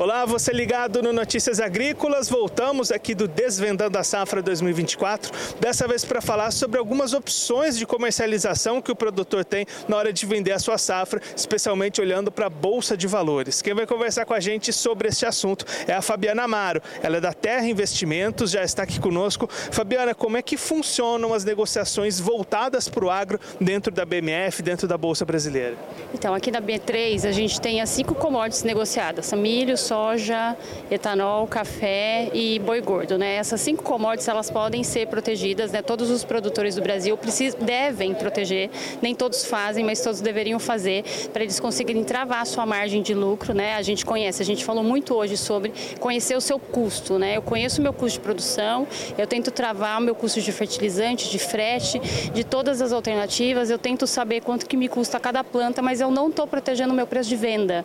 Olá, você ligado no Notícias Agrícolas. Voltamos aqui do Desvendando a Safra 2024. Dessa vez para falar sobre algumas opções de comercialização que o produtor tem na hora de vender a sua safra, especialmente olhando para a Bolsa de Valores. Quem vai conversar com a gente sobre este assunto é a Fabiana Amaro. Ela é da Terra Investimentos, já está aqui conosco. Fabiana, como é que funcionam as negociações voltadas para o agro dentro da BMF, dentro da Bolsa Brasileira? Então, aqui na B3 a gente tem as cinco commodities negociadas: milho, soja, etanol, café e boi gordo. Né? Essas cinco commodities elas podem ser protegidas, né? todos os produtores do Brasil precisam, devem proteger, nem todos fazem, mas todos deveriam fazer para eles conseguirem travar a sua margem de lucro. Né? A gente conhece, a gente falou muito hoje sobre conhecer o seu custo. Né? Eu conheço o meu custo de produção, eu tento travar o meu custo de fertilizante, de frete, de todas as alternativas, eu tento saber quanto que me custa cada planta, mas eu não estou protegendo o meu preço de venda.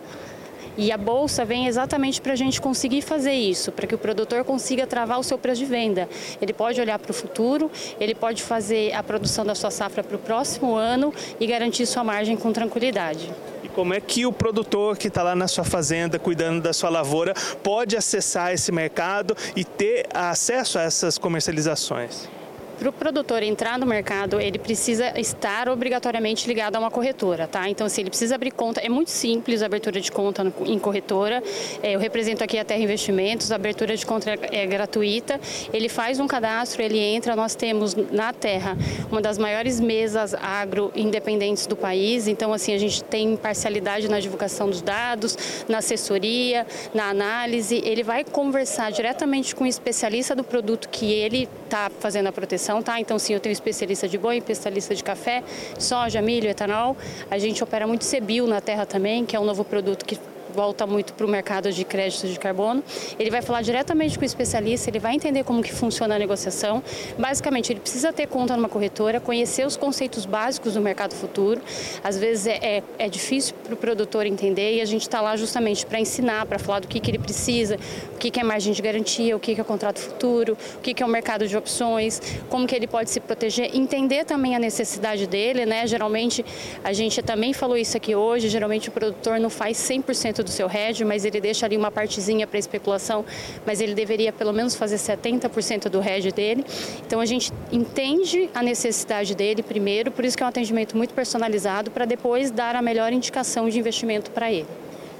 E a bolsa vem exatamente para a gente conseguir fazer isso, para que o produtor consiga travar o seu preço de venda. Ele pode olhar para o futuro, ele pode fazer a produção da sua safra para o próximo ano e garantir sua margem com tranquilidade. E como é que o produtor que está lá na sua fazenda, cuidando da sua lavoura, pode acessar esse mercado e ter acesso a essas comercializações? Para o produtor entrar no mercado, ele precisa estar obrigatoriamente ligado a uma corretora, tá? Então, se ele precisa abrir conta, é muito simples a abertura de conta em corretora. É, eu represento aqui a Terra Investimentos, a abertura de conta é gratuita. Ele faz um cadastro, ele entra. Nós temos na Terra uma das maiores mesas agro independentes do país. Então, assim, a gente tem parcialidade na divulgação dos dados, na assessoria, na análise. Ele vai conversar diretamente com o especialista do produto que ele está fazendo a proteção tá? Então, sim, eu tenho especialista de boi, especialista de café, soja, milho, etanol. A gente opera muito Cebil na terra também, que é um novo produto que volta muito para o mercado de crédito de carbono. Ele vai falar diretamente com o especialista, ele vai entender como que funciona a negociação. Basicamente, ele precisa ter conta numa corretora, conhecer os conceitos básicos do mercado futuro. Às vezes é, é, é difícil para o produtor entender e a gente está lá justamente para ensinar, para falar do que, que ele precisa, o que, que é margem de garantia, o que, que é contrato futuro, o que, que é o mercado de opções, como que ele pode se proteger, entender também a necessidade dele, né? Geralmente, a gente também falou isso aqui hoje, geralmente o produtor não faz 100% do seu hedge, mas ele deixa ali uma partezinha para especulação, mas ele deveria pelo menos fazer 70% do hedge dele. Então a gente entende a necessidade dele primeiro, por isso que é um atendimento muito personalizado para depois dar a melhor indicação de investimento para ele.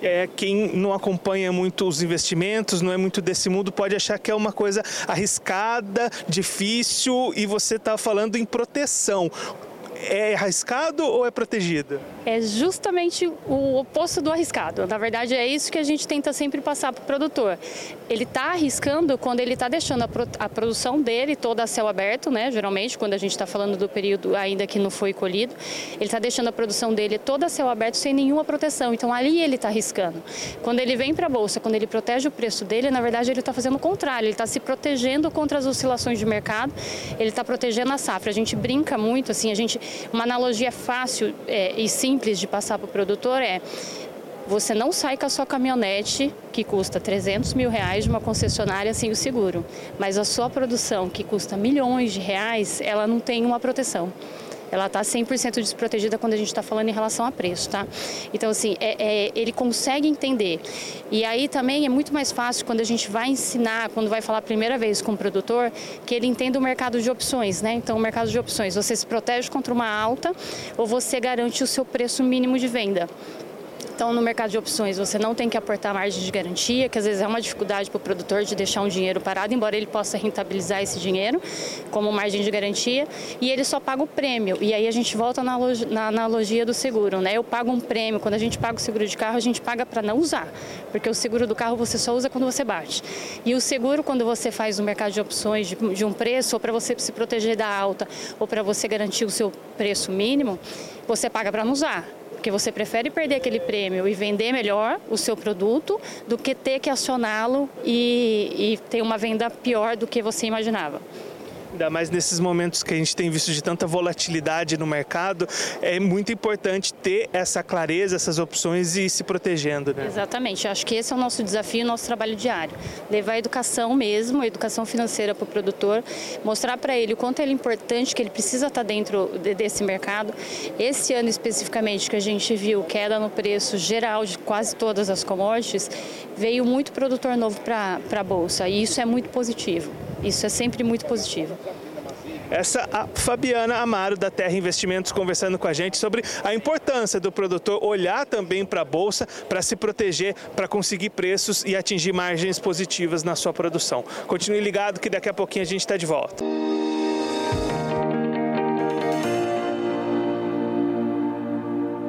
É, quem não acompanha muito os investimentos, não é muito desse mundo, pode achar que é uma coisa arriscada, difícil e você está falando em proteção é arriscado ou é protegida? É justamente o oposto do arriscado. Na verdade, é isso que a gente tenta sempre passar para o produtor. Ele está arriscando quando ele está deixando a, pro, a, produção dele toda a céu aberto, né? Geralmente, quando a gente está falando do período ainda que não foi colhido, ele está deixando a produção dele toda a céu aberto sem nenhuma proteção. Então, ali ele está arriscando. Quando ele vem para a bolsa, quando ele protege o preço dele, na verdade, ele está fazendo o contrário. Ele está se protegendo contra as oscilações de mercado. Ele está protegendo a safra. A gente brinca muito, assim, a gente uma analogia fácil é, e simples de passar para o produtor é você não sai com a sua caminhonete que custa 300 mil reais de uma concessionária sem o seguro, mas a sua produção que custa milhões de reais, ela não tem uma proteção ela está 100% desprotegida quando a gente está falando em relação a preço, tá? Então, assim, é, é, ele consegue entender. E aí também é muito mais fácil quando a gente vai ensinar, quando vai falar a primeira vez com o produtor, que ele entenda o mercado de opções, né? Então, o mercado de opções, você se protege contra uma alta ou você garante o seu preço mínimo de venda. Então, no mercado de opções, você não tem que aportar margem de garantia, que às vezes é uma dificuldade para o produtor de deixar um dinheiro parado, embora ele possa rentabilizar esse dinheiro como margem de garantia, e ele só paga o prêmio. E aí a gente volta na, na analogia do seguro, né? Eu pago um prêmio, quando a gente paga o seguro de carro, a gente paga para não usar, porque o seguro do carro você só usa quando você bate. E o seguro, quando você faz o mercado de opções de, de um preço, ou para você se proteger da alta, ou para você garantir o seu preço mínimo, você paga para não usar porque você prefere perder aquele prêmio e vender melhor o seu produto do que ter que acioná-lo e, e ter uma venda pior do que você imaginava. Ainda mais nesses momentos que a gente tem visto de tanta volatilidade no mercado, é muito importante ter essa clareza, essas opções e ir se protegendo. Né? Exatamente, acho que esse é o nosso desafio, o nosso trabalho diário. Levar a educação mesmo, a educação financeira para o produtor, mostrar para ele o quanto é importante, que ele precisa estar tá dentro desse mercado. Esse ano especificamente que a gente viu queda no preço geral de quase todas as commodities, veio muito produtor novo para a Bolsa e isso é muito positivo. Isso é sempre muito positivo. Essa a Fabiana Amaro da Terra Investimentos conversando com a gente sobre a importância do produtor olhar também para a bolsa para se proteger, para conseguir preços e atingir margens positivas na sua produção. Continue ligado que daqui a pouquinho a gente está de volta.